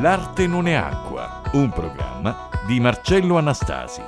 L'arte non è acqua, un programma di Marcello Anastasi.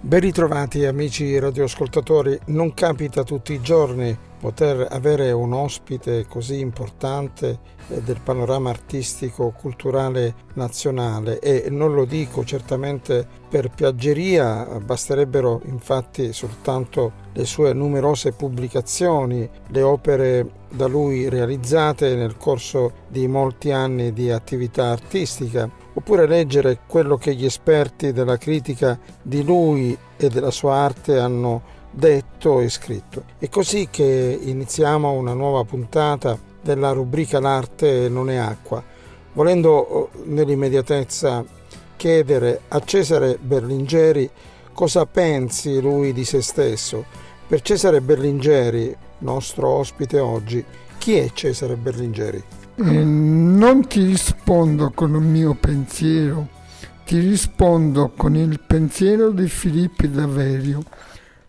Ben ritrovati amici radioascoltatori, non capita tutti i giorni poter avere un ospite così importante eh, del panorama artistico culturale nazionale. E non lo dico certamente per piaggeria, basterebbero infatti soltanto le sue numerose pubblicazioni, le opere da lui realizzate nel corso di molti anni di attività artistica, oppure leggere quello che gli esperti della critica di lui e della sua arte hanno detto e scritto. È così che iniziamo una nuova puntata della rubrica L'arte non è acqua, volendo oh, nell'immediatezza chiedere a Cesare Berlingeri cosa pensi lui di se stesso. Per Cesare Berlingeri, nostro ospite oggi, chi è Cesare Berlingeri? Eh, non ti rispondo con il mio pensiero, ti rispondo con il pensiero di Filippo Daverio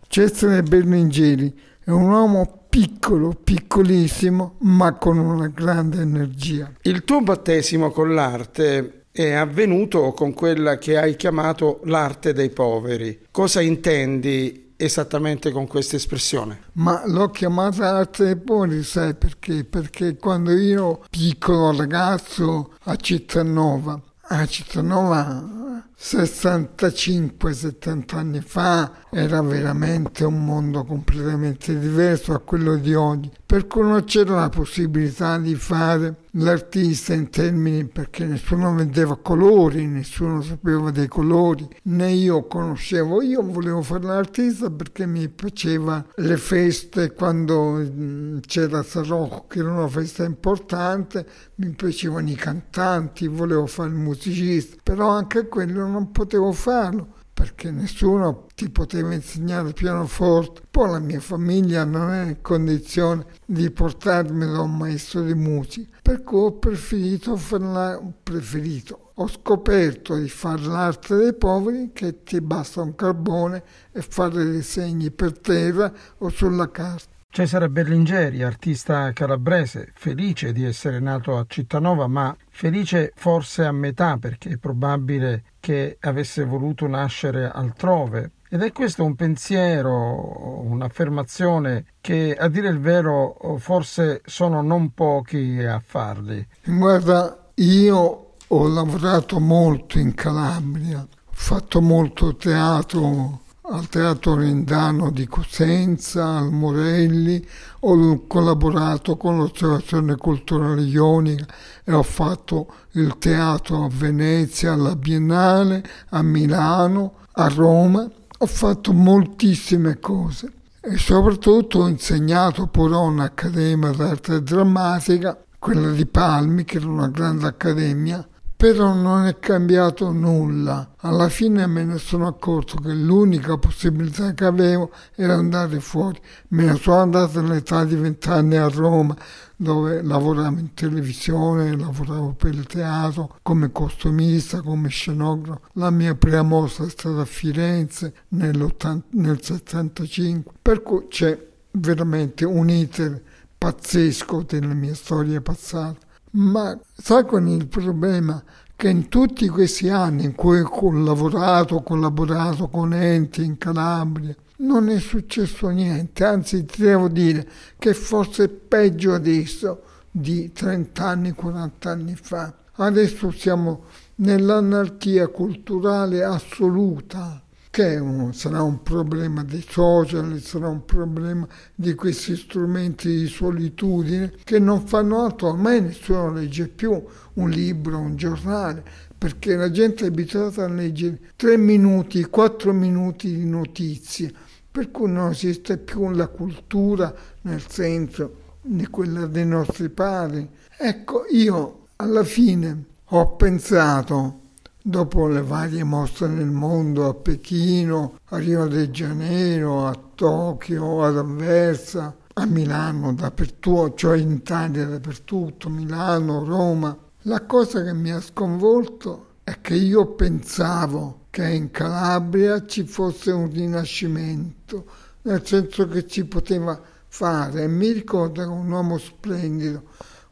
Cesare Berlingeri è un uomo piccolo, piccolissimo, ma con una grande energia. Il tuo battesimo con l'arte è avvenuto con quella che hai chiamato l'arte dei poveri. Cosa intendi esattamente con questa espressione? Ma l'ho chiamata arte dei poveri, sai perché? Perché quando io, piccolo ragazzo a Cittanova, a Cittanova 65-70 anni fa era veramente un mondo completamente diverso a quello di oggi, per cui non c'era la possibilità di fare l'artista in termini perché nessuno vedeva colori, nessuno sapeva dei colori, né io conoscevo, io volevo fare l'artista perché mi piaceva le feste quando c'era Sarocco che era una festa importante, mi piacevano i cantanti, volevo fare il musicista, però anche quello non potevo farlo perché nessuno ti poteva insegnare il pianoforte. Poi la mia famiglia non è in condizione di portarmi da un maestro di musica, per cui ho preferito farla, preferito, ho scoperto di fare l'arte dei poveri che ti basta un carbone e fare dei segni per terra o sulla carta. Cesare Berlingeri, artista calabrese, felice di essere nato a Cittanova, ma felice forse a metà perché è probabile che avesse voluto nascere altrove. Ed è questo un pensiero, un'affermazione che a dire il vero forse sono non pochi a farli. Guarda, io ho lavorato molto in Calabria, ho fatto molto teatro al Teatro Rendano di Cosenza, al Morelli, ho collaborato con l'Associazione Culturale Ionica e ho fatto il teatro a Venezia, alla Biennale, a Milano, a Roma. Ho fatto moltissime cose e soprattutto ho insegnato a un'accademia d'arte drammatica, quella di Palmi, che era una grande accademia, però non è cambiato nulla. Alla fine me ne sono accorto che l'unica possibilità che avevo era andare fuori. Me ne sono andato all'età di vent'anni a Roma, dove lavoravo in televisione, lavoravo per il teatro come costumista, come scenografo. La mia prima mostra è stata a Firenze nel 75, per cui c'è veramente un iter pazzesco della mia storia passata. Ma sai qual è il problema? Che in tutti questi anni in cui ho lavorato, ho collaborato con enti in Calabria, non è successo niente, anzi ti devo dire che forse è peggio adesso di 30 anni, 40 anni fa. Adesso siamo nell'anarchia culturale assoluta un, sarà un problema dei social, sarà un problema di questi strumenti di solitudine che non fanno altro, ormai nessuno legge più un libro, un giornale, perché la gente è abituata a leggere tre minuti, quattro minuti di notizie, per cui non esiste più la cultura nel senso di quella dei nostri padri. Ecco, io alla fine ho pensato dopo le varie mostre nel mondo, a Pechino, a Rio de Janeiro, a Tokyo, ad Anversa, a Milano, dappertutto, cioè in Italia dappertutto, Milano, Roma. La cosa che mi ha sconvolto è che io pensavo che in Calabria ci fosse un rinascimento, nel senso che ci poteva fare. E mi ricordo che un uomo splendido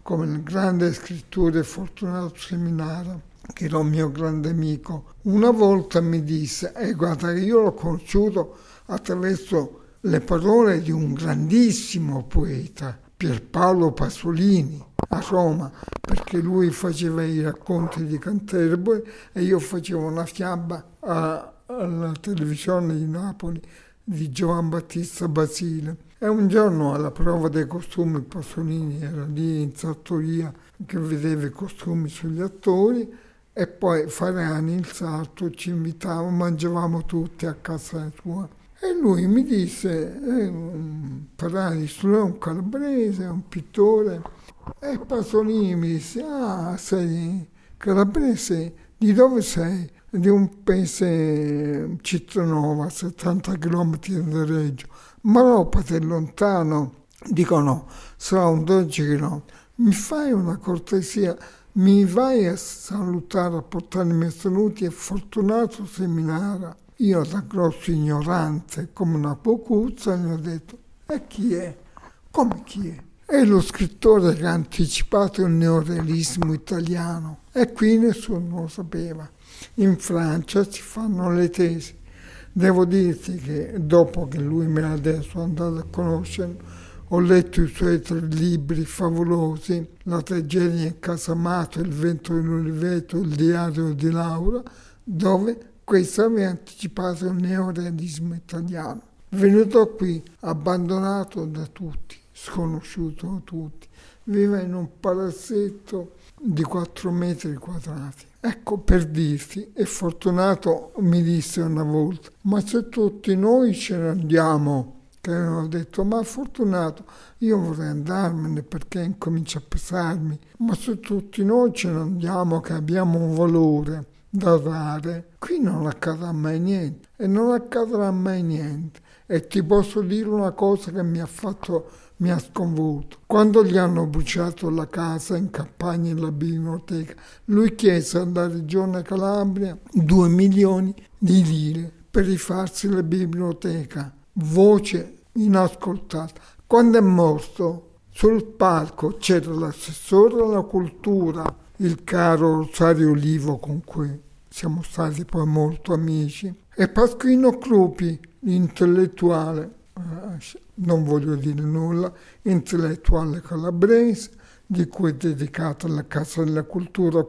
come il grande scrittore Fortunato Seminara, che era un mio grande amico, una volta mi disse, e eh, guarda io l'ho conosciuto attraverso le parole di un grandissimo poeta, Pierpaolo Pasolini, a Roma, perché lui faceva i racconti di Canterbury e io facevo una fiaba a, alla televisione di Napoli di Giovan Battista Basile. E un giorno alla prova dei costumi Pasolini era lì in sartoria che vedeva i costumi sugli attori e poi Farani il sarto ci invitava, mangiavamo tutti a casa sua. E lui mi disse, eh, tu è un calabrese, un pittore. E Pasolini mi disse, ah, sei calabrese, di dove sei? Di un paese Citronova, 70 km da Reggio. Ma Maropate è lontano. Dico no, sarà un 12 km. Mi fai una cortesia? Mi vai a salutare, a portarmi saluti e fortunato seminara. Io da grosso ignorante, come una pocuzza, gli ho detto, e chi è? Come chi è? È lo scrittore che ha anticipato il neorealismo italiano e qui nessuno lo sapeva. In Francia si fanno le tesi. Devo dirti che dopo che lui me l'ha detto, sono andato a conoscerlo, ho letto i suoi tre libri favolosi, La tragedia in Casamato, Il vento in Oliveto, Il diario di Laura, dove questo aveva anticipato il neorealismo italiano. Venuto qui, abbandonato da tutti, sconosciuto da tutti, vive in un palazzetto di 4 metri quadrati. Ecco per dirti, e Fortunato mi disse una volta, ma se tutti noi ce ne andiamo, che ho detto, ma Fortunato, io vorrei andarmene perché incomincia a pesarmi, ma se tutti noi ce ne andiamo che abbiamo un valore, da dare, qui non accadrà mai niente e non accadrà mai niente. E ti posso dire una cosa che mi ha fatto, mi ha sconvolto. Quando gli hanno bruciato la casa in campagna e la biblioteca, lui chiese alla regione Calabria due milioni di lire per rifarsi la biblioteca. Voce inascoltata. Quando è morto, sul palco c'era l'assessore alla cultura, il caro Rosario Olivo con cui siamo stati poi molto amici, e Pasquino Crupi, intellettuale, eh, non voglio dire nulla, intellettuale calabrese, di cui è dedicata la Casa della Cultura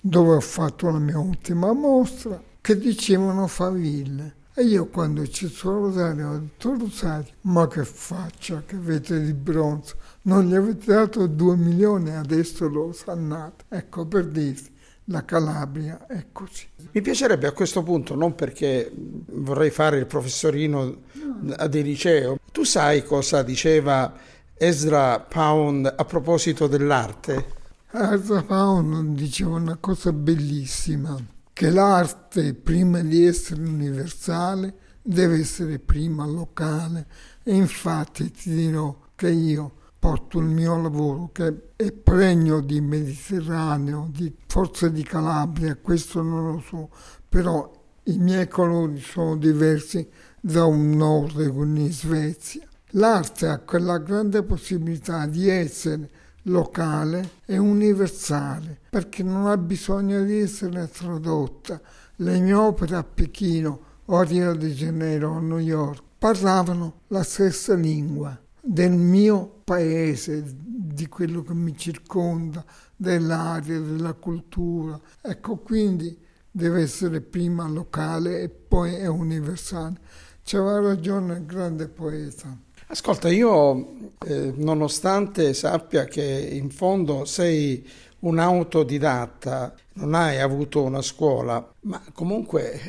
dove ho fatto la mia ultima mostra, che dicevano faville. E io quando ci sono Rosario ho detto Rosario, ma che faccia che avete di bronzo, non gli avete dato due milioni adesso lo sannate. Ecco per dirti, la Calabria è così. Mi piacerebbe a questo punto, non perché vorrei fare il professorino no. di liceo, tu sai cosa diceva Ezra Pound a proposito dell'arte? Ezra Pound diceva una cosa bellissima, che l'arte prima di essere universale deve essere prima locale e infatti ti dirò che io porto il mio lavoro che è pregno di Mediterraneo, di forse di Calabria, questo non lo so, però i miei colori sono diversi da un nord in Svezia. L'arte ha quella grande possibilità di essere locale e universale, perché non ha bisogno di essere tradotta. Le mie opere a Pechino o a Rio de Janeiro o a New York parlavano la stessa lingua del mio paese, di quello che mi circonda, dell'aria, della cultura. Ecco, quindi deve essere prima locale e poi è universale. C'aveva ragione il grande poeta. Ascolta, io eh, nonostante sappia che in fondo sei un autodidatta, non hai avuto una scuola, ma comunque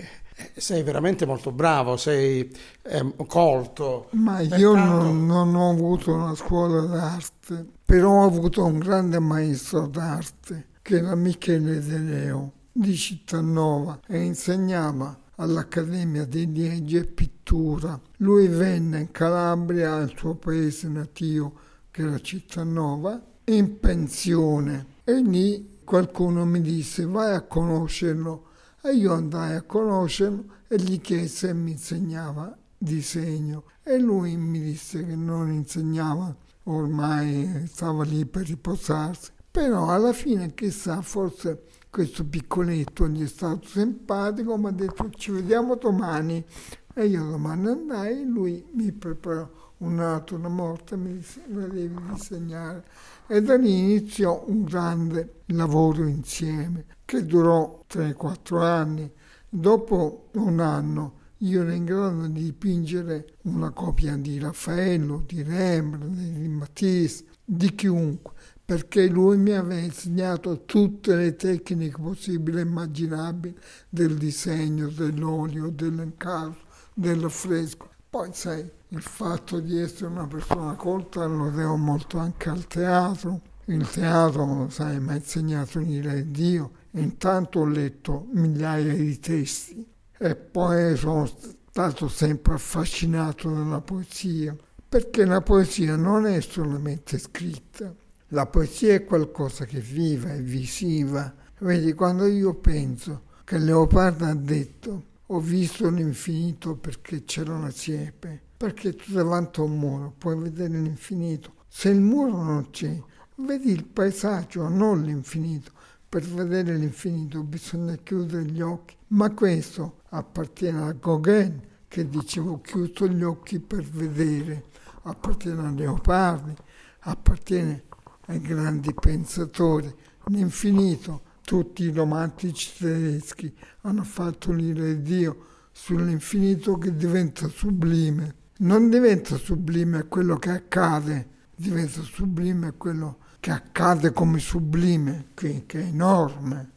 sei veramente molto bravo, sei eh, colto. Ma io non, non, ho avuto una scuola d'arte, però ho avuto un grande maestro d'arte che era Michele De Leo di Cittanova e insegnava all'Accademia di Liegi pittura. Lui venne in Calabria, al suo paese natio, che era Cittanova, in pensione e lì qualcuno mi disse vai a conoscerlo e io andai a conoscerlo e gli chiese e mi insegnava disegno e lui mi disse che non insegnava, ormai stava lì per riposarsi. Però alla fine, chissà, forse questo piccoletto gli è stato simpatico, mi ha detto ci vediamo domani. E io domani andai, lui mi preparò un altro, una morte, mi disse la devi disegnare. E da lì iniziò un grande lavoro insieme che durò 3-4 anni. Dopo un anno io ero in grado di dipingere una copia di Raffaello, di Rembrandt, di Matisse, di chiunque, perché lui mi aveva insegnato tutte le tecniche possibili e immaginabili del disegno, dell'olio, dell'incarto, dell'affresco. Poi sai, il fatto di essere una persona colta lo devo molto anche al teatro. Il teatro, sai, mi ha insegnato a Dio. Intanto ho letto migliaia di testi e poi sono stato sempre affascinato dalla poesia, perché la poesia non è solamente scritta, la poesia è qualcosa che viva, è visiva. Vedi, quando io penso che Leopardo ha detto ho visto l'infinito perché c'era una siepe, perché tu davanti a un muro puoi vedere l'infinito. Se il muro non c'è, vedi il paesaggio, non l'infinito. Per vedere l'infinito bisogna chiudere gli occhi, ma questo appartiene a Gauguin che dicevo chiuso gli occhi per vedere, appartiene a Leopardi, appartiene ai grandi pensatori. L'infinito, tutti i romantici tedeschi hanno fatto di Dio sull'infinito che diventa sublime. Non diventa sublime quello che accade, diventa sublime quello che accade come sublime, che è enorme.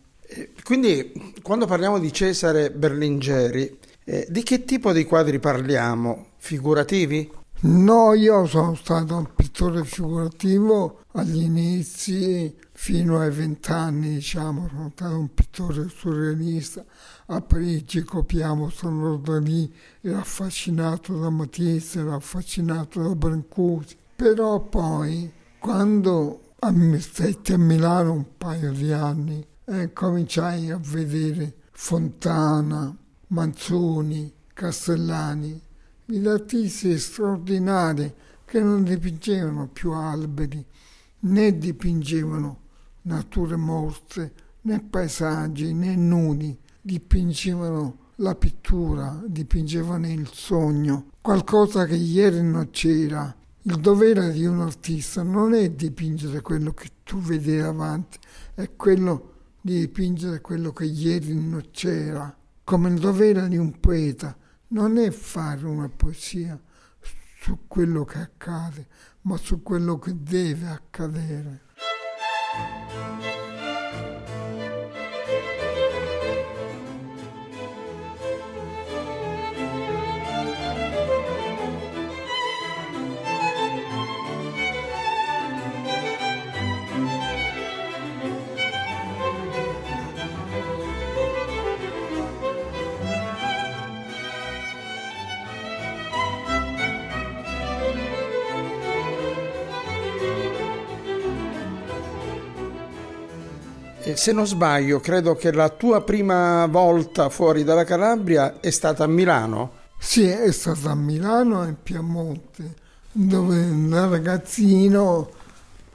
Quindi quando parliamo di Cesare Berlingeri, eh, di che tipo di quadri parliamo? Figurativi? No, io sono stato un pittore figurativo agli inizi, fino ai vent'anni, diciamo, sono stato un pittore surrealista. A Parigi copiamo, sono da lì, ero affascinato da Matisse, ero affascinato da Brancusi. Però poi, quando mi stetti a Milano un paio di anni, e cominciai a vedere Fontana, Manzoni, Castellani, gli artisti straordinari che non dipingevano più alberi, né dipingevano nature morte, né paesaggi, né nudi, dipingevano la pittura, dipingevano il sogno, qualcosa che ieri non c'era. Il dovere di un artista non è dipingere quello che tu vedi davanti, è quello di dipingere quello che ieri non c'era, come il dovere di un poeta non è fare una poesia su quello che accade, ma su quello che deve accadere. Se non sbaglio, credo che la tua prima volta fuori dalla Calabria è stata a Milano. Sì, è stata a Milano e Piemonte, dove da ragazzino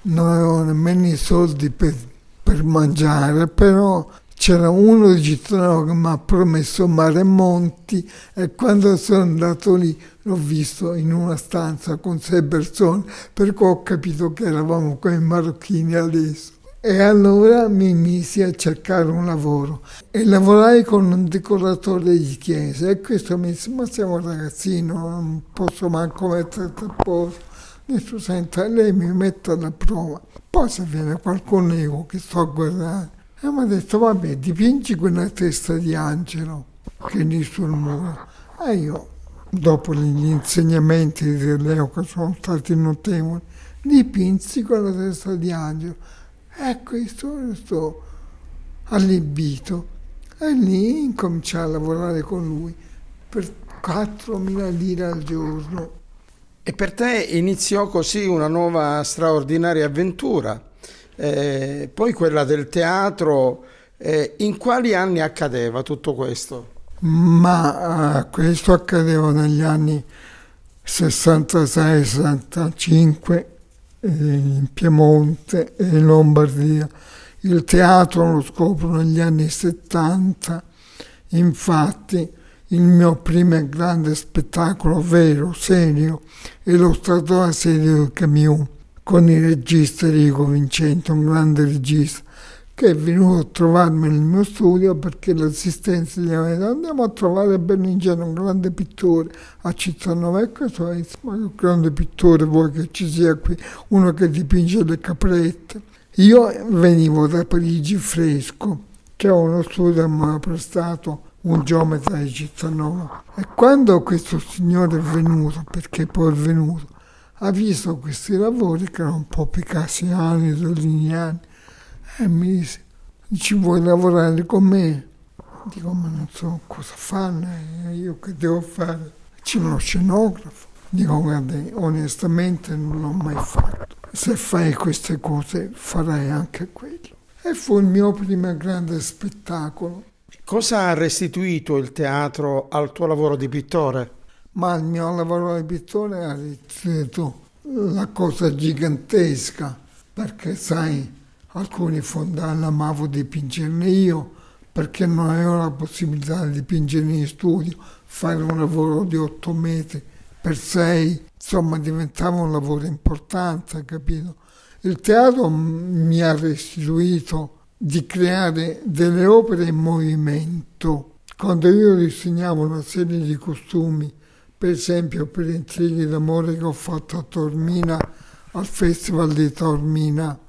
non avevo nemmeno i soldi per, per mangiare, però c'era uno di Cittadino che mi ha promesso mare e monti e quando sono andato lì l'ho visto in una stanza con sei persone, per cui ho capito che eravamo come marocchini adesso. E allora mi misi a cercare un lavoro e lavorai con un decoratore di chiesa e questo mi disse ma siamo ragazzino, non posso manco metterti a posto. Adesso senta, lei mi mette alla prova, poi se viene qualcuno io che sto a guardare. E mi ha detto vabbè dipingi quella testa di angelo che lì sul muro. E io, dopo gli insegnamenti di Leo che sono stati notevoli, dipinsi quella testa di angelo Ecco, io sto allibito e lì incominciai a lavorare con lui per 4.000 lire al giorno. E per te iniziò così una nuova straordinaria avventura, eh, poi quella del teatro. Eh, in quali anni accadeva tutto questo? ma uh, questo accadeva negli anni 66-65 eh, in Piemonte e in Lombardia. Il teatro lo scopro negli anni 70, infatti il mio primo grande spettacolo vero, serio, è lo stato serio del Camion con il regista Rico Vincente, un grande regista che è venuto a trovarmi nel mio studio perché l'assistenza gli aveva detto andiamo a trovare Bernigiano, un grande pittore a Cittadinavecchia, cioè, ma che grande pittore vuoi che ci sia qui, uno che dipinge le caprette. Io venivo da Parigi fresco, c'è uno studio che mi ha prestato un geometra di Cittanova e quando questo signore è venuto, perché poi è venuto, ha visto questi lavori che erano un po' picassiani, doliniani, e mi disse, ci vuoi lavorare con me? Dico, ma non so cosa fanno, io che devo fare? C'è uno scenografo. Dico, guarda, onestamente non l'ho mai fatto. Se fai queste cose farai anche quello. E fu il mio primo grande spettacolo. Cosa ha restituito il teatro al tuo lavoro di pittore? Ma il mio lavoro di pittore ha restituito la cosa gigantesca, perché sai, alcuni fondali amavo dipingerne io perché non avevo la possibilità di dipingere in studio, fare un lavoro di otto metri per sei, insomma diventava un lavoro importante, capito? Il teatro mi ha restituito di creare delle opere in movimento. Quando io disegnavo una serie di costumi, per esempio per Intrighi d'amore che ho fatto a Tormina, al Festival di Tormina,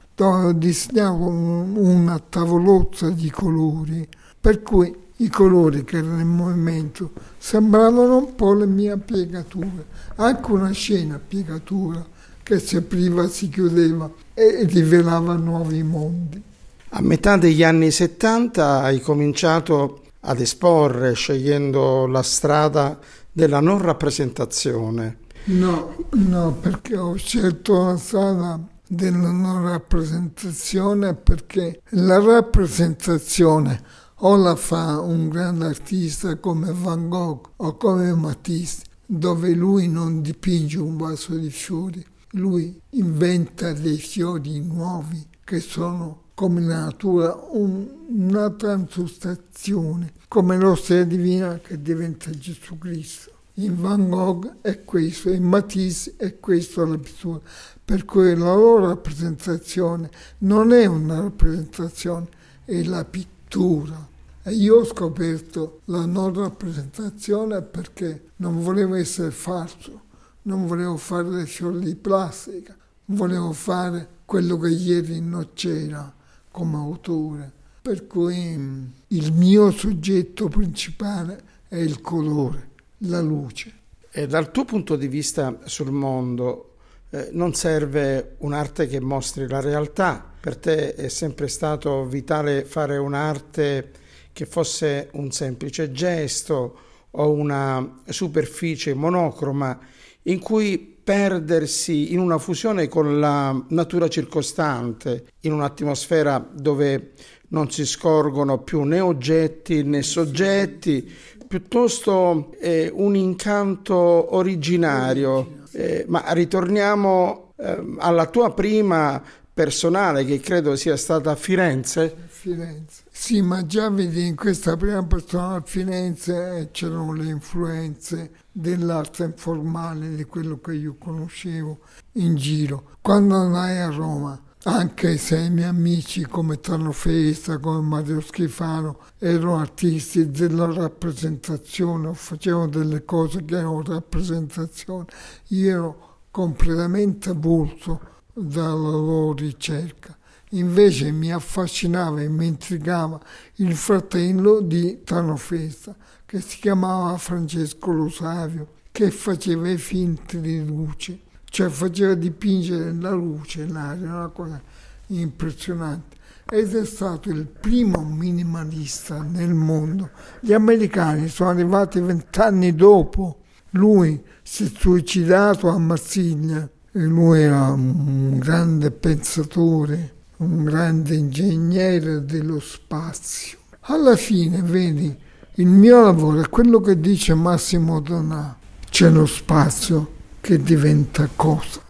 disegnavo una tavolozza di colori, per cui i colori che erano in movimento sembravano un po' le mie piegature, anche una scena piegatura che si apriva, si chiudeva e rivelava nuovi mondi. A metà degli anni 70 hai cominciato ad esporre scegliendo la strada della non rappresentazione. No, no, perché ho scelto la strada della non rappresentazione perché la rappresentazione o la fa un grande artista come Van Gogh o come Matisse, dove lui non dipinge un vaso di fiori, lui inventa dei fiori nuovi che sono come la natura un, una transustazione, come l'ostia divina che diventa Gesù Cristo. In Van Gogh è questo, in Matisse è questo la pittura per cui la loro rappresentazione non è una rappresentazione, è la pittura. E io ho scoperto la non rappresentazione perché non volevo essere falso, non volevo fare le fiori di plastica, volevo fare quello che ieri non c'era come autore. Per cui mm, il mio soggetto principale è il colore, la luce. E dal tuo punto di vista sul mondo, eh, non serve un'arte che mostri la realtà, per te è sempre stato vitale fare un'arte che fosse un semplice gesto o una superficie monocroma in cui perdersi in una fusione con la natura circostante, in un'atmosfera dove non si scorgono più né oggetti né soggetti, piuttosto eh, un incanto originario eh, ma ritorniamo eh, alla tua prima personale che credo sia stata a Firenze. Firenze. Sì, ma già vedi in questa prima persona a Firenze c'erano le influenze dell'arte informale, di quello che io conoscevo in giro. Quando andai a Roma anche se i miei amici come Tano Festa, come Mario Schifano erano artisti della rappresentazione facevano delle cose che erano rappresentazione, io ero completamente avulso dalla loro ricerca. Invece mi affascinava e mi intrigava il fratello di Tano Festa, che si chiamava Francesco Losavio, che faceva i finti di luce cioè faceva dipingere la luce, l'aria, una cosa impressionante. Ed è stato il primo minimalista nel mondo. Gli americani sono arrivati vent'anni dopo. Lui si è suicidato a Marsiglia e lui era un grande pensatore, un grande ingegnere dello spazio. Alla fine, vedi, Il mio lavoro è quello che dice Massimo Donà. C'è lo spazio che diventa cosa.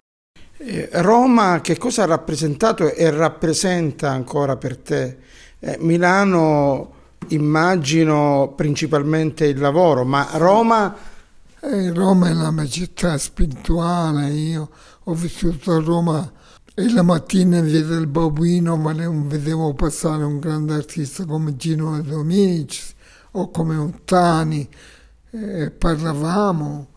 Eh, Roma che cosa ha rappresentato e rappresenta ancora per te? Eh, Milano immagino principalmente il lavoro, ma Roma... Eh, Roma è la mia città spirituale, io ho vissuto a Roma e la mattina in via del Babuino ma vedevo passare un grande artista come Gino Dominici o come Ottani, eh, parlavamo,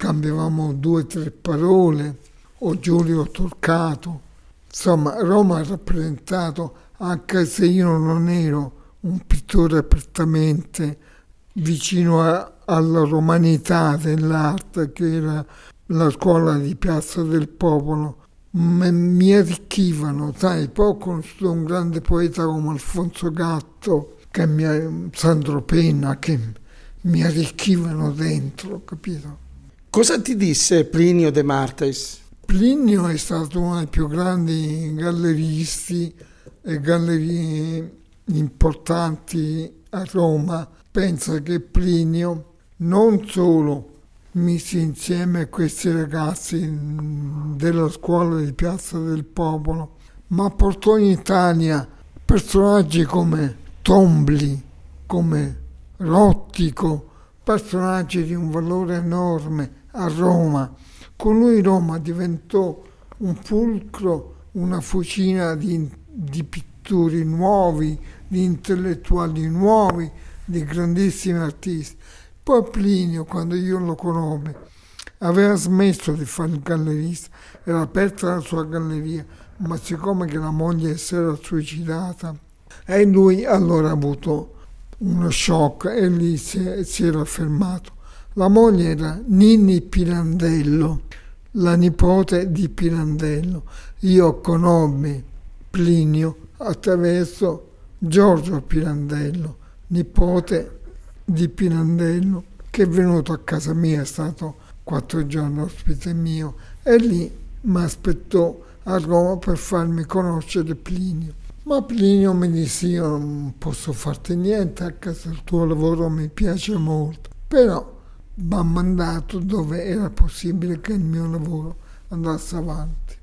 scambiavamo due o tre parole, o Giulio Torcato. Insomma, Roma ha rappresentato, anche se io non ero un pittore apertamente vicino a, alla romanità dell'arte che era la scuola di Piazza del Popolo, mi arricchivano, sai, poi conosciuto un grande poeta come Alfonso Gatto, che mi, Sandro Penna, che mi arricchivano dentro, capito? Cosa ti disse Plinio De Martis? Plinio è stato uno dei più grandi galleristi e gallerie importanti a Roma. Pensa che Plinio non solo mise insieme questi ragazzi della scuola di Piazza del Popolo, ma portò in Italia personaggi come Tombli, come Rottico, personaggi di un valore enorme a Roma. Con lui Roma diventò un fulcro, una fucina di, di pittori nuovi, di intellettuali nuovi, di grandissimi artisti. Poi Plinio, quando io lo conobbi, aveva smesso di fare il gallerista, era aperta la sua galleria, ma siccome che la moglie si era suicidata, e lui allora ha avuto uno shock e lì si, si era fermato. La moglie era Nini Pirandello, la nipote di Pirandello. Io conobbi Plinio attraverso Giorgio Pirandello, nipote di Pirandello che è venuto a casa mia, è stato quattro giorni ospite mio e lì mi aspettò a Roma per farmi conoscere Plinio. Ma Plinio mi disse io non posso farti niente, a casa il tuo lavoro mi piace molto, però mi ha mandato dove era possibile che il mio lavoro andasse avanti.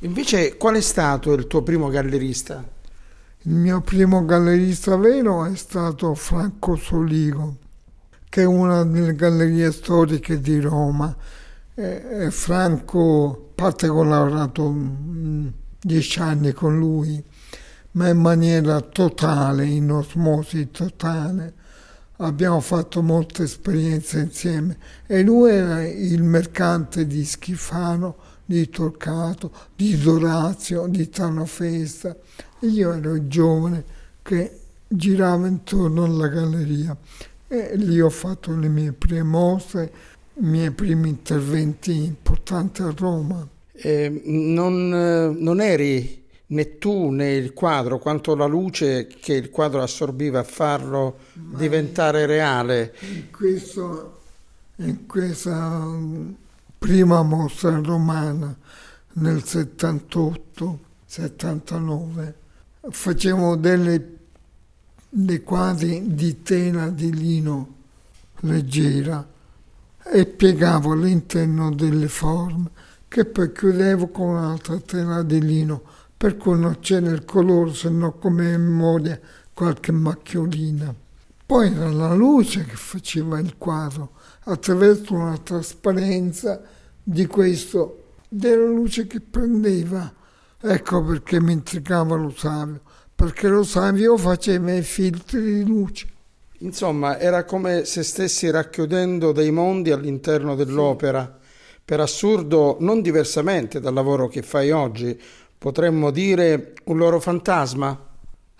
Invece qual è stato il tuo primo gallerista? Il mio primo gallerista vero è stato Franco Soligo, che è una delle gallerie storiche di Roma. E Franco, a parte che ho lavorato mm, dieci anni con lui, ma in maniera totale, in osmosi totale. Abbiamo fatto molte esperienze insieme e lui era il mercante di Schifano, di Torcato, di Dorazio, di Tano Festa io ero il giovane che girava intorno alla galleria e lì ho fatto le mie prime mostre, i miei primi interventi importanti a Roma. Eh, non, non, eri né tu né il quadro quanto la luce che il quadro assorbiva a farlo Ma diventare reale. In, questo, in questa mm, prima mostra romana nel 78, 79, facevo delle, dei quadri di tela di lino leggera e piegavo all'interno delle forme che poi chiudevo con un'altra tela di lino per cui non c'era il colore se no come memoria qualche macchiolina. Poi era la luce che faceva il quadro attraverso una trasparenza di questo, della luce che prendeva Ecco perché mi intrigava lo savio, perché lo savio faceva i filtri di luce. Insomma, era come se stessi racchiudendo dei mondi all'interno dell'opera. Per assurdo, non diversamente dal lavoro che fai oggi, potremmo dire un loro fantasma?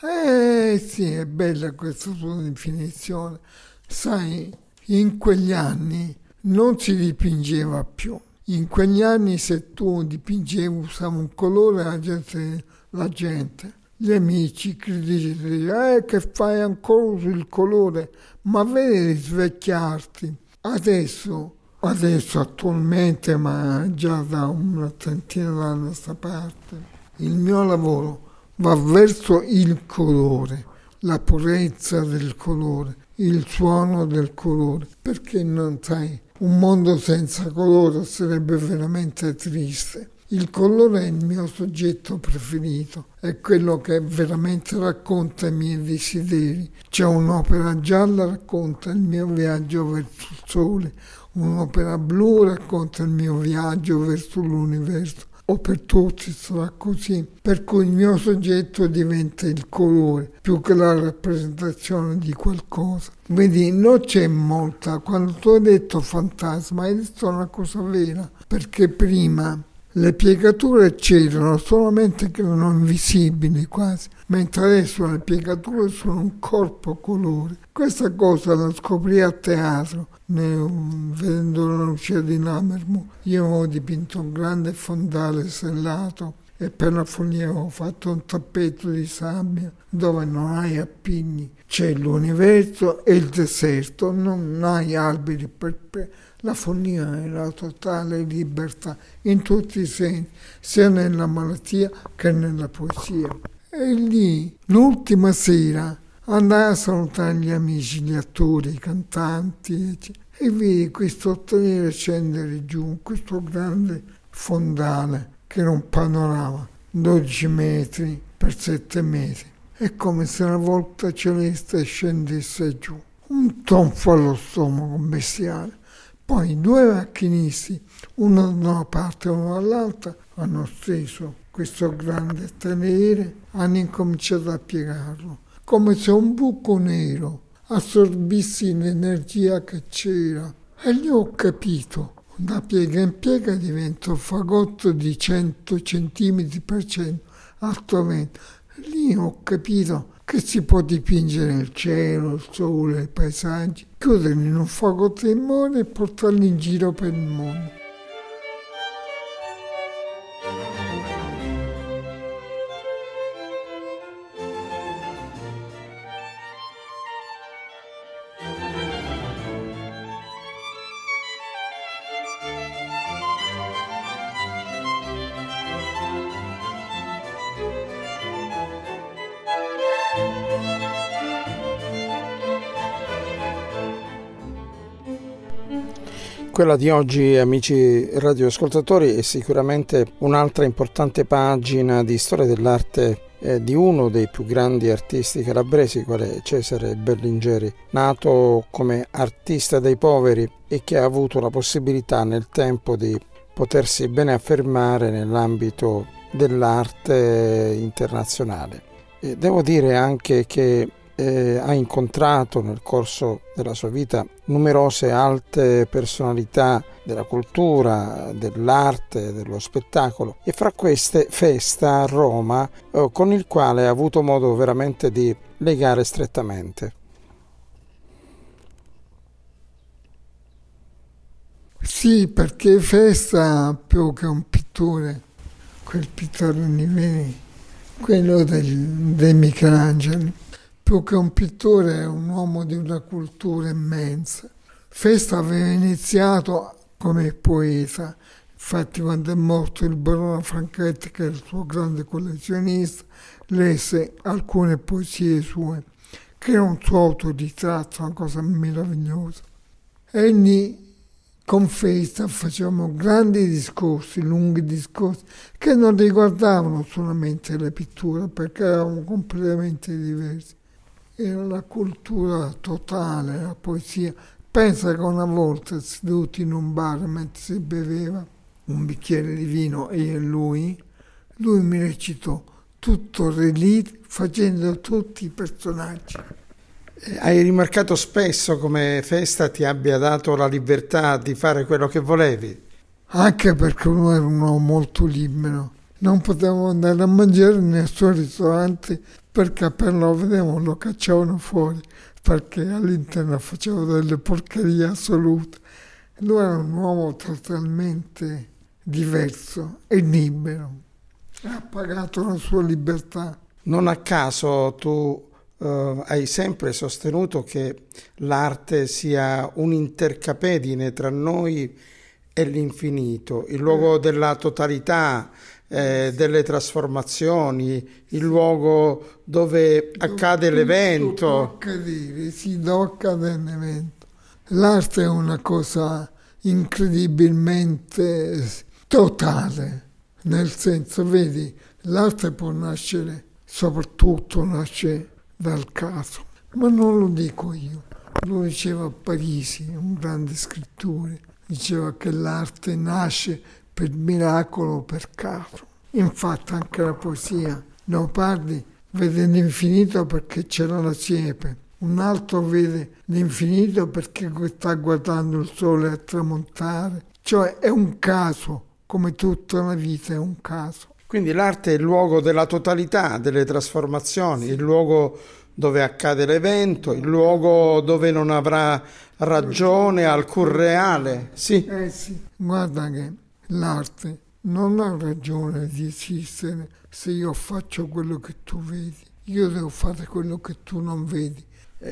Eh sì, è bella questa tua definizione. Sai, in quegli anni non si dipingeva più in quegli anni se tu dipingevi, usavi un colore, la gente, la gente gli amici, dicono eh, che fai ancora sul colore, ma vedi risvecchiarti. Adesso, adesso attualmente, ma già da una trentina d'anni a questa parte, il mio lavoro va verso il colore, la purezza del colore, il suono del colore, perché non sai, un mondo senza colore sarebbe veramente triste. Il colore è il mio soggetto preferito, è quello che veramente racconta i miei desideri. C'è un'opera gialla racconta il mio viaggio verso il sole, un'opera blu racconta il mio viaggio verso l'universo o per tutti sarà così, per cui il mio soggetto diventa il colore più che la rappresentazione di qualcosa. Vedi, non c'è molta, quando tu hai detto fantasma, hai detto una cosa vera, perché prima le piegature c'erano, solamente che erano invisibili quasi, mentre adesso le piegature sono un corpo colore. Questa cosa la scoprì a teatro, vedendo la luce di Namermo. Io avevo dipinto un grande fondale sellato e per la follia avevo fatto un tappeto di sabbia dove non hai appigni, c'è l'universo e il deserto, non hai alberi per, per la follia è la totale libertà in tutti i sensi, sia nella malattia che nella poesia. E lì, l'ultima sera, andai a salutare gli amici, gli attori, i cantanti, e vidi questo ottenere scendere giù, questo grande fondale che era un panorama, 12 metri per 7 metri. È come se una volta celeste scendesse giù. Un tonfo allo stomaco bestiale. Poi due macchinisti, uno da una parte e uno dall'altra, hanno steso questo grande tenere, hanno incominciato a piegarlo, come se un buco nero assorbissi l'energia che c'era. E gli ho capito, da piega in piega diventa un fagotto di 100 centimetri per cento, alto 20. Lì ho capito che si può dipingere il cielo, il sole, i paesaggi, chiuderli in un fuoco timone e portarli in giro per il mondo. Quella di oggi, amici radioascoltatori, è sicuramente un'altra importante pagina di storia dell'arte eh, di uno dei più grandi artisti calabresi, quale Cesare Berlingeri, nato come artista dei poveri e che ha avuto la possibilità nel tempo di potersi bene affermare nell'ambito dell'arte internazionale. E devo dire anche che eh, ha incontrato nel corso della sua vita numerose alte personalità della cultura, dell'arte, dello spettacolo e fra queste Festa a Roma eh, con il quale ha avuto modo veramente di legare strettamente. Sì, perché Festa più che un pittore, quel pittore Niveni, quello del, del Michelangelo, più che un pittore è un uomo di una cultura immensa. Festa aveva iniziato come poeta, infatti quando è morto il barone Franchetti, che è il suo grande collezionista, lesse alcune poesie sue, che era un suo autoritratto, una cosa meravigliosa. Egli con Festa facevamo grandi discorsi, lunghi discorsi, che non riguardavano solamente le pitture, perché erano completamente diversi era la cultura totale, la poesia. Pensa che una volta seduti in un bar mentre si beveva un bicchiere di vino e io e lui, lui mi recitò tutto Relite facendo tutti i personaggi. Hai rimarcato spesso come Festa ti abbia dato la libertà di fare quello che volevi? Anche perché lui era un uomo molto libero. Non potevo andare a mangiare nel suo ristorante perché appena lo vedevano lo cacciavano fuori perché all'interno faceva delle porcherie assolute. Lui era un uomo totalmente diverso e libero. Ha pagato la sua libertà. Non a caso tu Uh, hai sempre sostenuto che l'arte sia un'intercapedine tra noi e l'infinito, il luogo della totalità, eh, delle trasformazioni, il luogo dove accade l'evento. Può accadere, sì, dove accade l'evento. L'arte è una cosa incredibilmente totale, nel senso, vedi, l'arte può nascere, soprattutto nasce dal caso, ma non lo dico io, lo diceva Parisi, un grande scrittore, diceva che l'arte nasce per miracolo, per caso. Infatti anche la poesia, Leopardi vede l'infinito perché c'era la siepe, un altro vede l'infinito perché sta guardando il sole a tramontare, cioè è un caso, come tutta la vita è un caso. Quindi l'arte è il luogo della totalità, delle trasformazioni, il luogo dove accade l'evento, il luogo dove non avrà ragione alcun reale. Sì. Eh sì, guarda che l'arte non ha ragione di esistere se io faccio quello che tu vedi. Io devo fare quello che tu non vedi.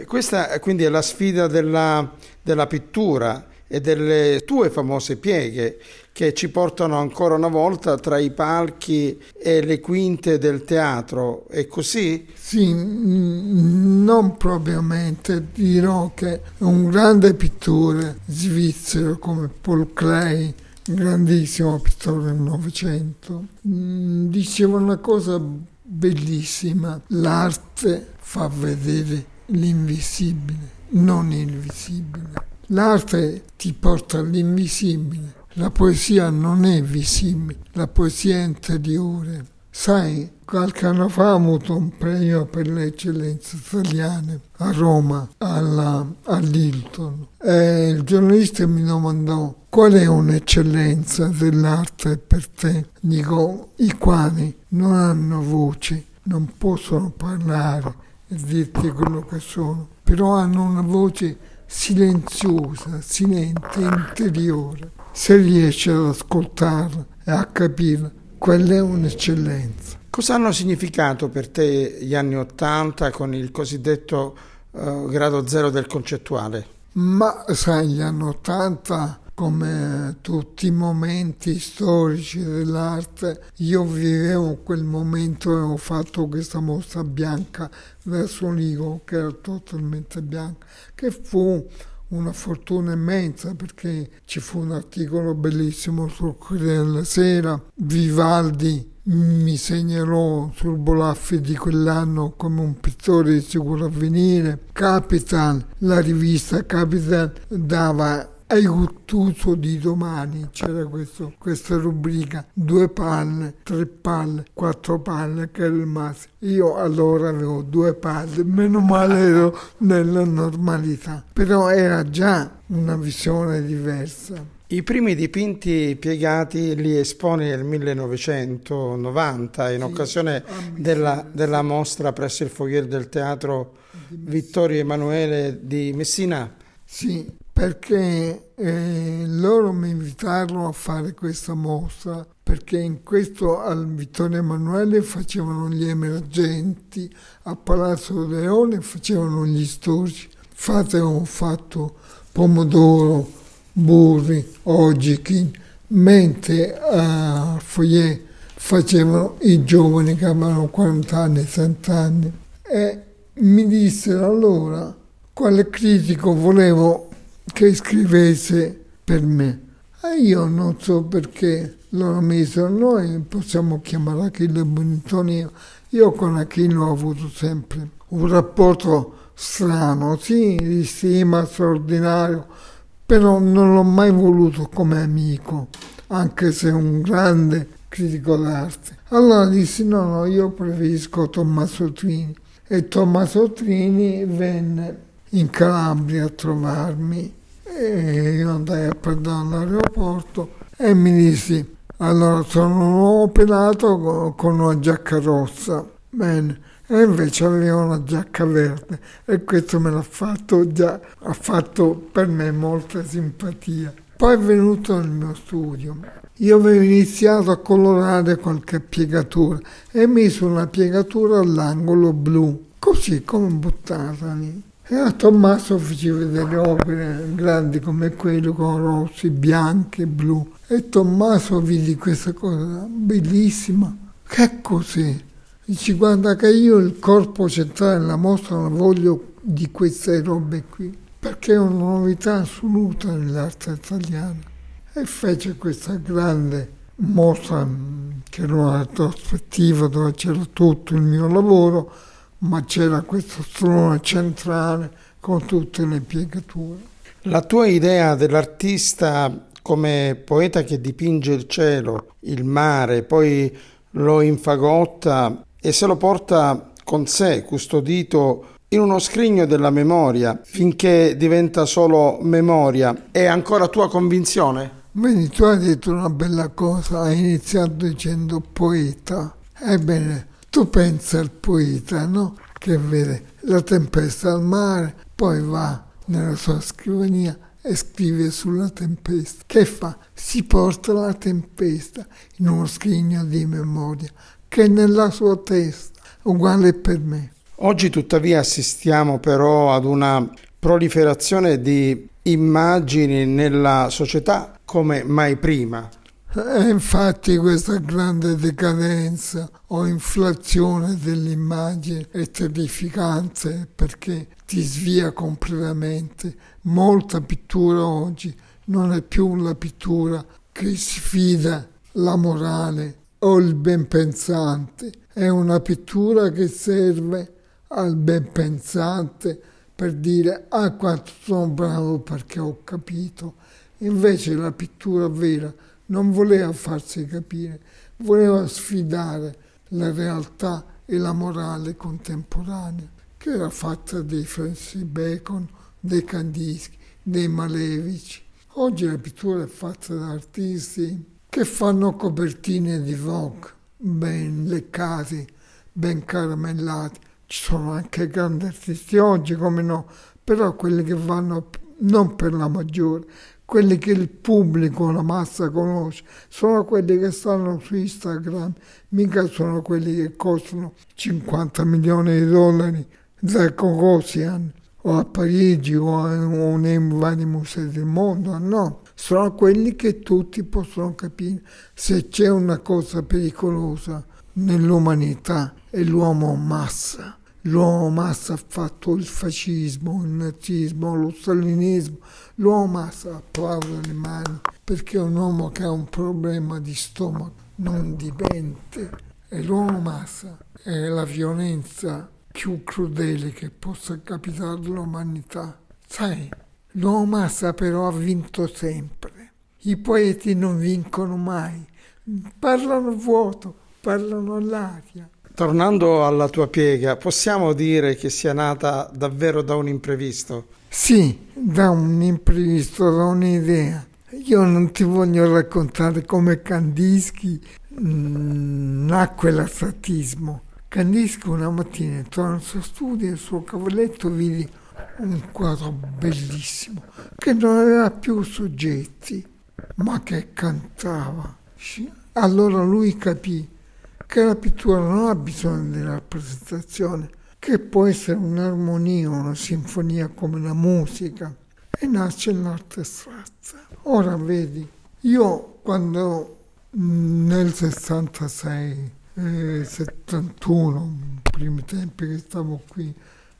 Questa quindi è la sfida della, della pittura e delle tue famose pieghe che ci portano ancora una volta tra i palchi e le quinte del teatro. È così? Sì, non propriamente. Dirò che un grande pittore svizzero come Paul Klee, grandissimo pittore del Novecento, diceva una cosa bellissima. L'arte fa vedere l'invisibile, non il visibile. L'arte ti porta all'invisibile. La poesia non è visibile, la poesia è interiore. Sai, qualche anno fa ho avuto un premio per le eccellenze italiane a Roma, alla, all'Hilton. E il giornalista mi domandò qual è un'eccellenza dell'arte per te. Dico, i quali non hanno voce, non possono parlare e dirti quello che sono, però hanno una voce silenziosa, silente, interiore. Se riesci ad ascoltarla e a capirla, quella è un'eccellenza. Cosa hanno significato per te gli anni Ottanta con il cosiddetto uh, grado zero del concettuale? Ma sai, gli anni Ottanta come tutti i momenti storici dell'arte, io vivevo quel momento e ho fatto questa mostra bianca verso Ligo, che era totalmente bianca, che fu una fortuna immensa perché ci fu un articolo bellissimo sul Corriere della Sera, Vivaldi mi segnalò sul Bolaffi di quell'anno come un pittore di sicuro avvenire, Capital, la rivista Capital dava ai Guttuso di domani. C'era questo, questa rubrica due palle, tre palle, quattro palle che era il massimo io allora avevo due palle meno male ero nella normalità. Però era già una visione diversa. I primi dipinti piegati li esponi nel 1990 in sì, occasione della, della, mostra presso il foyer del teatro Vittorio Emanuele di Messina. Sì, perché eh, loro mi invitarono a fare questa mostra perché in questo al Vittorio Emanuele facevano gli emergenti, a Palazzo Leone facevano gli storici. Infatti ho fatto pomodoro, burri, oggi, mentre a Foyer facevano i giovani che avevano 40 anni, 30 anni. E mi dissero allora quale critico volevo che scrivesse per me. E io non so perché loro mi dissero noi possiamo chiamare Achille Bonitonio. Io con Achille ho avuto sempre un rapporto strano, sì, di stima straordinario, però non l'ho mai voluto come amico, anche se è un grande critico d'arte. Allora dissi no, no, io preferisco Tommaso Trini e Tommaso Trini venne in Calabria a trovarmi e io andai a prendere all'aeroporto e mi dissi allora sono un uomo pelato con una giacca rossa. Bene e invece aveva una giacca verde e questo me l'ha fatto già ha fatto per me molta simpatia. Poi è venuto nel mio studio. Io avevo iniziato a colorare qualche piegatura e mi messo una piegatura all'angolo blu così come buttata lì A Tommaso faceva delle opere grandi come quelle con rossi, bianchi, blu. E Tommaso vidi questa cosa bellissima. Che cos'è? Dici guarda che io il corpo centrale della mostra la voglio di queste robe qui, perché è una novità assoluta nell'arte italiana. E fece questa grande mostra che era una retrospettiva dove c'era tutto il mio lavoro, ma c'era questo strone centrale con tutte le piegature. La tua idea dell'artista come poeta che dipinge il cielo, il mare, poi lo infagotta e se lo porta con sé, custodito in uno scrigno della memoria, finché diventa solo memoria, è ancora tua convinzione? Vedi, tu hai detto una bella cosa, hai iniziato dicendo poeta. Ebbene, tu pensi al poeta, no? Che vede la tempesta al mare, poi va nella sua scrivania e scrive sulla tempesta. Che fa? Si porta la tempesta in uno scrigno di memoria che è nella sua testa, uguale per me. Oggi tuttavia assistiamo però ad una proliferazione di immagini nella società come mai prima. E infatti questa grande decadenza o inflazione dell'immagine è terrificante perché ti svia completamente. Molta pittura oggi non è più la pittura che sfida la morale o il ben pensante, è una pittura che serve al ben pensante per dire ah quanto sono bravo perché ho capito Invece la pittura vera non voleva farsi capire, voleva sfidare la realtà e la morale contemporanea, che era fatta dei Francis Bacon, dei Kandinsky, dei Malevici. Oggi la pittura è fatta da artisti che fanno copertine di Vogue, ben leccati, ben caramellati. Ci sono anche grandi artisti oggi, come no, però quelli che vanno non per la maggiore, quelli che il pubblico, la massa conosce, sono quelli che stanno su Instagram, mica sono quelli che costano 50 milioni di dollari da Cogosian o a Parigi o, o nei vari musei del mondo, no, sono quelli che tutti possono capire. Se c'è una cosa pericolosa nell'umanità è l'uomo massa. L'uomo massa ha fatto il fascismo, il nazismo, lo stalinismo, L'uomo massa applaude le mani perché è un uomo che ha un problema di stomaco, non di mente. E l'uomo massa è la violenza più crudele che possa capitare all'umanità. Sai, l'uomo massa però ha vinto sempre. I poeti non vincono mai, parlano vuoto, parlano all'aria. Tornando alla tua piega, possiamo dire che sia nata davvero da un imprevisto? Sì, da un imprevisto, da un'idea. Io non ti voglio raccontare come Kandinsky mm, nacque l'astratismo. Kandinsky una mattina entrò nel suo studio e il suo cavalletto vide un quadro bellissimo che non aveva più soggetti ma che cantava. Allora lui capì che la pittura non ha bisogno di rappresentazione, che può essere un'armonia, una sinfonia come la musica, e nasce l'arte astratta. Ora vedi, io quando nel 66, eh, 71, primi tempi che stavo qui,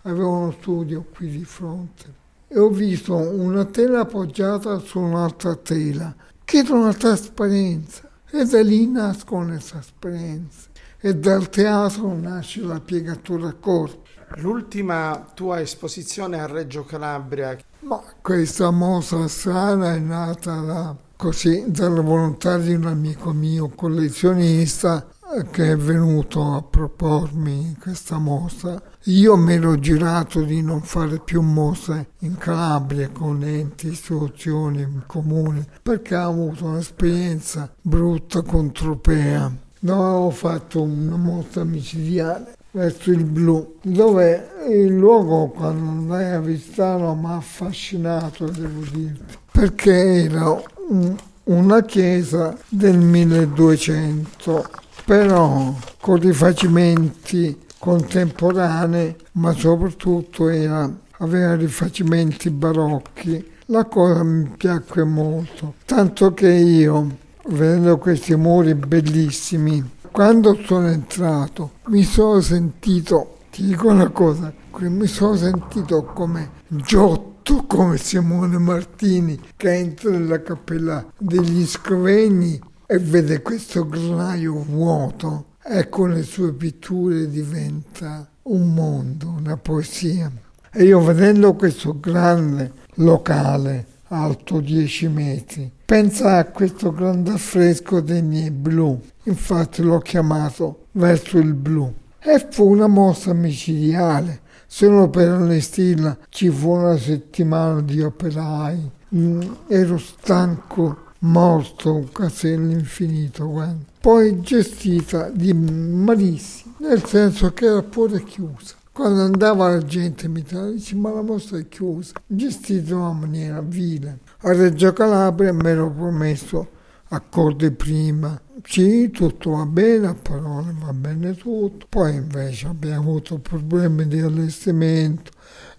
avevo uno studio qui di fronte e ho visto una tela appoggiata su un'altra tela, che era una trasparenza, e da lì nascono le trasparenze e dal teatro nasce la piegatura corpo. L'ultima tua esposizione a Reggio Calabria. Ma questa mostra strana è nata da, così, dalla volontà di un amico mio, collezionista, che è venuto a propormi questa mostra. Io mi ero girato di non fare più mostre in Calabria con enti, istituzioni comuni, perché ho avuto un'esperienza brutta con Tropea dove avevo fatto una mostra micidiale verso il blu, dove il luogo quando andai a visitarlo mi ha affascinato, devo dirti, perché era un, una chiesa del 1200, però con rifacimenti contemporanei, ma soprattutto era aveva rifacimenti barocchi. La cosa mi piacque molto, tanto che io, vedendo questi muri bellissimi, quando sono entrato mi sono sentito, ti dico una cosa, mi sono sentito come Giotto, come Simone Martini che entra nella cappella degli Scrovegni e vede questo granaio vuoto e con le sue pitture diventa un mondo, una poesia. E io vedendo questo grande locale, alto 10 metri, pensa a questo grande affresco degni blu, infatti l'ho chiamato Verso il blu. E fu una mossa micidiale, solo per allestirla ci fu una settimana di operai, mm, ero stanco morto quasi all'infinito. Guarda. Poi gestita di malissimo, nel senso che era pure chiusa. Quando andava la gente mi dice ma la mostra è chiusa, gestita in una maniera vile. A Reggio Calabria mi ero promesso accordi prima, sì, tutto va bene, a parole va bene tutto. Poi invece abbiamo avuto problemi di allestimento,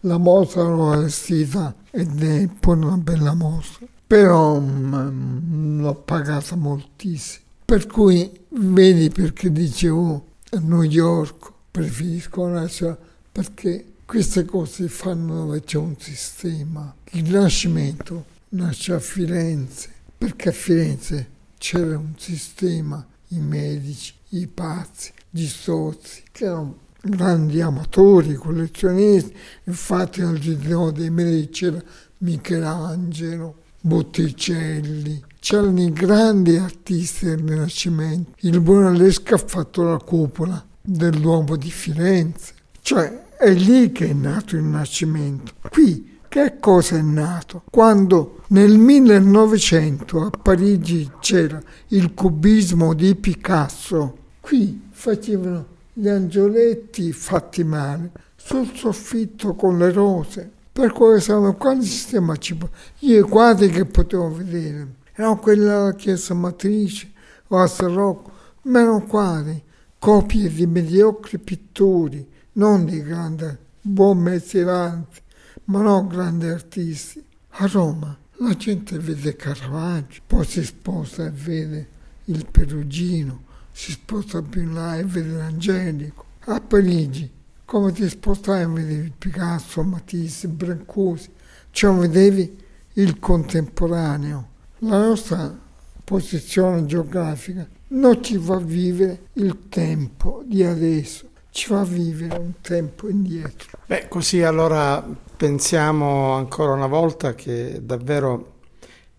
la mostra l'ho allestita ed è poi una bella mostra però mm, l'ho pagata moltissimo. Per cui vedi perché dicevo a New York preferisco nascere perché queste cose fanno dove c'è un sistema. Il Rinascimento nasce a Firenze perché a Firenze c'era un sistema, i medici, i pazzi, gli stozzi, che erano grandi amatori, collezionisti. Infatti al Gideone dei Medici c'era Michelangelo, Botticelli, c'erano i grandi artisti del Rinascimento. Il Brunelleschi ha fatto la cupola del Duomo di Firenze, cioè è lì che è nato il Rinascimento. Qui che cosa è nato? Quando nel 1900 a Parigi c'era il cubismo di Picasso, qui facevano gli angioletti fatti male sul soffitto con le rose per cui siamo quale sistema ci Io i quadri che potevo vedere erano quelli della chiesa matrice o a San Rocco, ma erano quadri, copie di mediocri pittori, non di grandi, buon mestieranti, ma non grandi artisti. A Roma la gente vede Caravaggio, poi si sposta e vede il Perugino, si sposta più in là e vede l'Angelico. A Parigi come ti spostavi vedevi Picasso, Matisse, Brancusi, cioè vedevi il contemporaneo. La nostra posizione geografica non ci fa vivere il tempo di adesso, ci fa vivere un tempo indietro. Beh, così allora pensiamo ancora una volta che davvero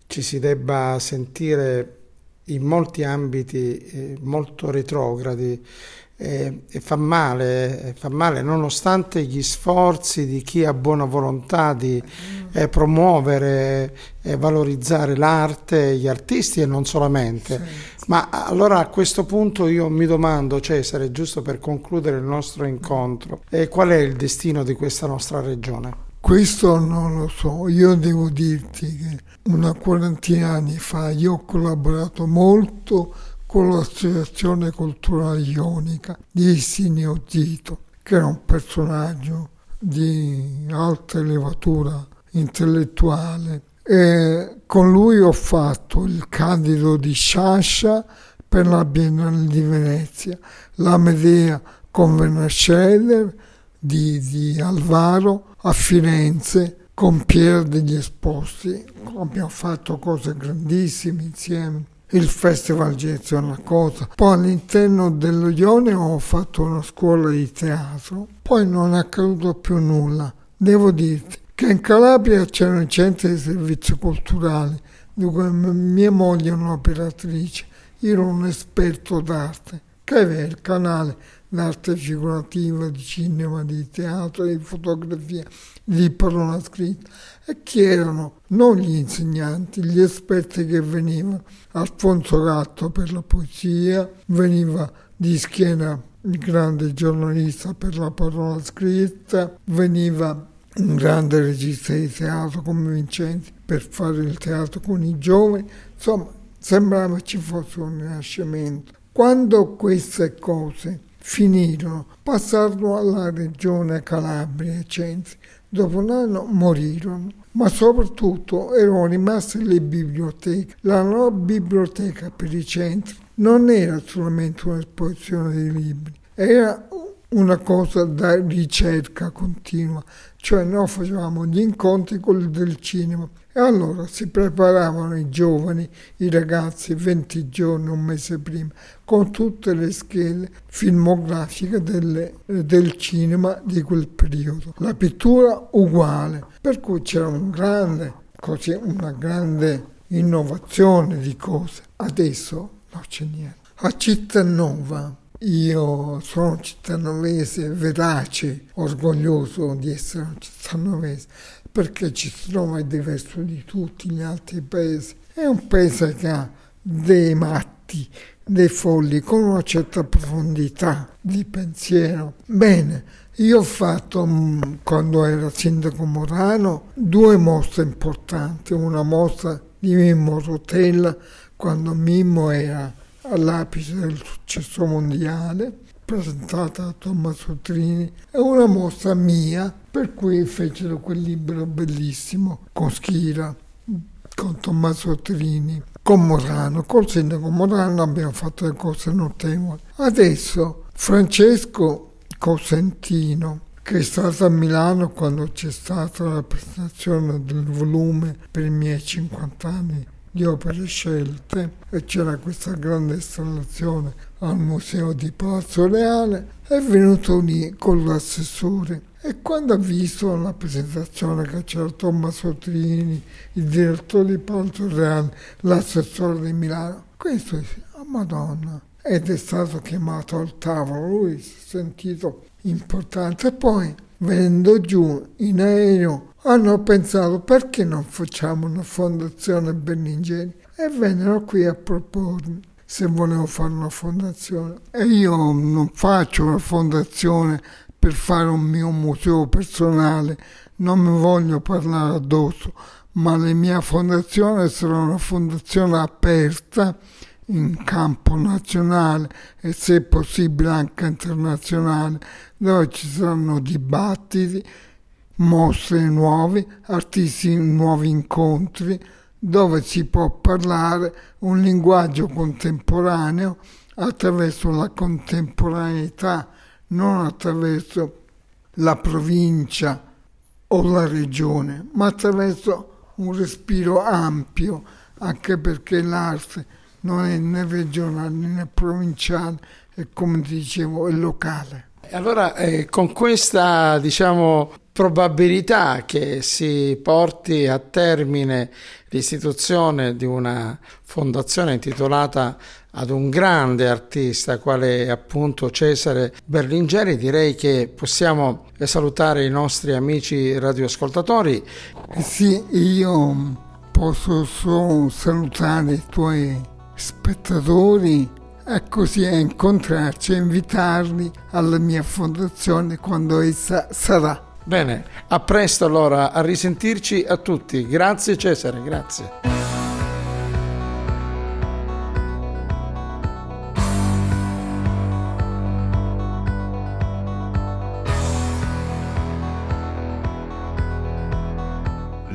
ci si debba sentire in molti ambiti eh, molto retrogradi e, e fa, male, fa male, nonostante gli sforzi di chi ha buona volontà di eh, promuovere e valorizzare l'arte, gli artisti e non solamente. Sì. Ma allora a questo punto io mi domando, Cesare, giusto per concludere il nostro incontro, eh, qual è il destino di questa nostra regione? Questo non lo so, io devo dirti che una quarantina anni fa io ho collaborato molto con l'Associazione Culturale Ionica di Istinio Tito, che era un personaggio di alta levatura intellettuale. E con lui ho fatto il candido di Sciascia per la Biennale di Venezia, la Medea con Vernasceller di, di Alvaro a Firenze con Pier degli Esposti. Abbiamo fatto cose grandissime insieme il Festival Genezio è una cosa. Poi all'interno dello Ione ho fatto una scuola di teatro, poi non è accaduto più nulla. Devo dirti che in Calabria c'erano i centri di servizi culturali, dove mia moglie è un'operatrice, io ero un esperto d'arte, che aveva il canale d'arte figurativa, di cinema, di teatro, di fotografia, di parola scritta e chi erano non gli insegnanti, gli esperti che venivano. Alfonso Gatto per la poesia, veniva di schiena il grande giornalista per la parola scritta, veniva un grande regista di teatro come Vincenzi per fare il teatro con i giovani, insomma sembrava ci fosse un rinascimento. Quando queste cose finirono, passarono alla regione Calabria e Censi, dopo un anno morirono. Ma soprattutto erano rimaste le biblioteche. La nuova biblioteca per i centri non era solamente un'esposizione di libri, era una cosa da ricerca continua, cioè noi facevamo gli incontri quelli del cinema e allora si preparavano i giovani, i ragazzi 20 giorni, un mese prima, con tutte le schede filmografiche delle, del cinema di quel periodo. La pittura uguale, per cui c'era un grande, così, una grande innovazione di cose. Adesso non c'è niente. A Cittanova io sono cittanovese, verace, orgoglioso di essere un cittanovese, perché Cittanova è diverso di tutti gli altri paesi. È un paese che ha dei matti, dei folli, con una certa profondità di pensiero. Bene, io ho fatto, mm, quando ero sindaco Morano, due mostre importanti. Una mostra di Mimmo Rotella, quando Mimmo era all'apice del successo mondiale, presentata da Tommaso Trini, è una mostra mia, per cui fecero quel libro bellissimo con Schira, con Tommaso Trini, con Morano, col sindaco Morano abbiamo fatto le cose notevoli. Adesso Francesco Cosentino, che è stato a Milano quando c'è stata la presentazione del volume per i miei 50 anni di opere scelte e c'era questa grande installazione al Museo di Palazzo Reale, è venuto lì con l'assessore e quando ha visto la presentazione che c'era Tommaso Trini, il direttore di Palazzo Reale, l'assessore di Milano, questo dice, oh madonna, ed è stato chiamato al tavolo, lui si è sentito importante e poi venendo giù in aereo hanno pensato perché non facciamo una fondazione Berlingeri e vennero qui a propormi se volevo fare una fondazione. E io non faccio una fondazione per fare un mio museo personale, non mi voglio parlare addosso, ma la mia fondazione sarà una fondazione aperta in campo nazionale e se possibile anche internazionale, dove ci saranno dibattiti mostre nuove, artisti nuovi incontri, dove si può parlare un linguaggio contemporaneo attraverso la contemporaneità, non attraverso la provincia o la regione, ma attraverso un respiro ampio, anche perché l'arte non è né regionale né provinciale, e come dicevo è locale. Allora, eh, con questa diciamo, probabilità che si porti a termine l'istituzione di una fondazione intitolata ad un grande artista quale appunto Cesare Berlingeri, direi che possiamo salutare i nostri amici radioascoltatori. Sì, io posso solo salutare i tuoi spettatori e così a incontrarci e invitarli alla mia fondazione quando essa sarà. Bene, a presto allora, a risentirci a tutti. Grazie Cesare, grazie.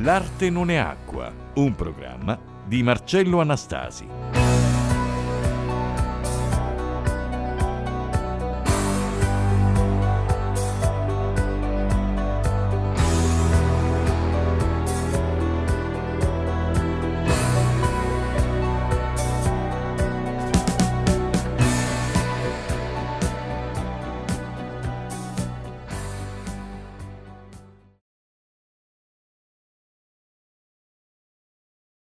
L'arte non è acqua, un programma di Marcello Anastasi.